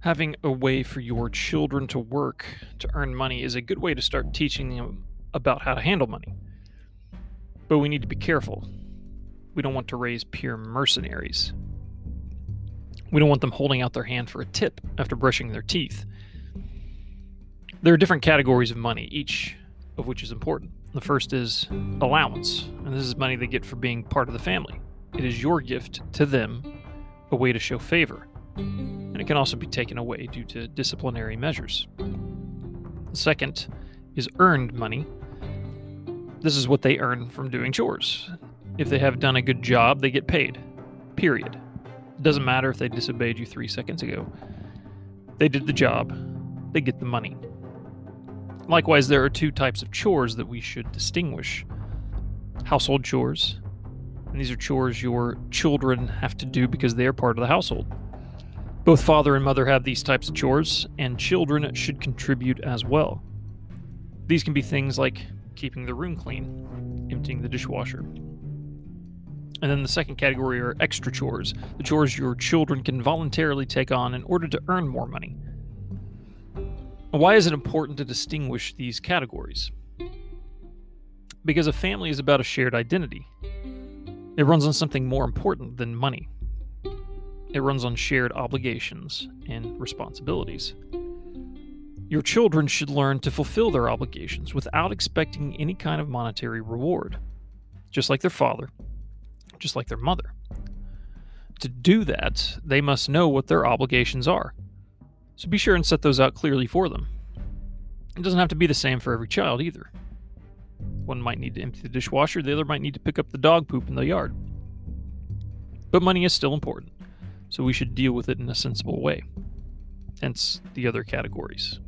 Having a way for your children to work to earn money is a good way to start teaching them about how to handle money. But we need to be careful. We don't want to raise pure mercenaries. We don't want them holding out their hand for a tip after brushing their teeth. There are different categories of money, each of which is important. The first is allowance, and this is money they get for being part of the family. It is your gift to them, a way to show favor, and it can also be taken away due to disciplinary measures. The second is earned money. This is what they earn from doing chores. If they have done a good job, they get paid. Period. It doesn't matter if they disobeyed you three seconds ago. They did the job, they get the money. Likewise, there are two types of chores that we should distinguish household chores, and these are chores your children have to do because they are part of the household. Both father and mother have these types of chores, and children should contribute as well. These can be things like keeping the room clean, emptying the dishwasher. And then the second category are extra chores, the chores your children can voluntarily take on in order to earn more money. Why is it important to distinguish these categories? Because a family is about a shared identity. It runs on something more important than money. It runs on shared obligations and responsibilities. Your children should learn to fulfill their obligations without expecting any kind of monetary reward, just like their father, just like their mother. To do that, they must know what their obligations are so be sure and set those out clearly for them. It doesn't have to be the same for every child either. One might need to empty the dishwasher, the other might need to pick up the dog poop in the yard. But money is still important, so we should deal with it in a sensible way. Hence the other categories.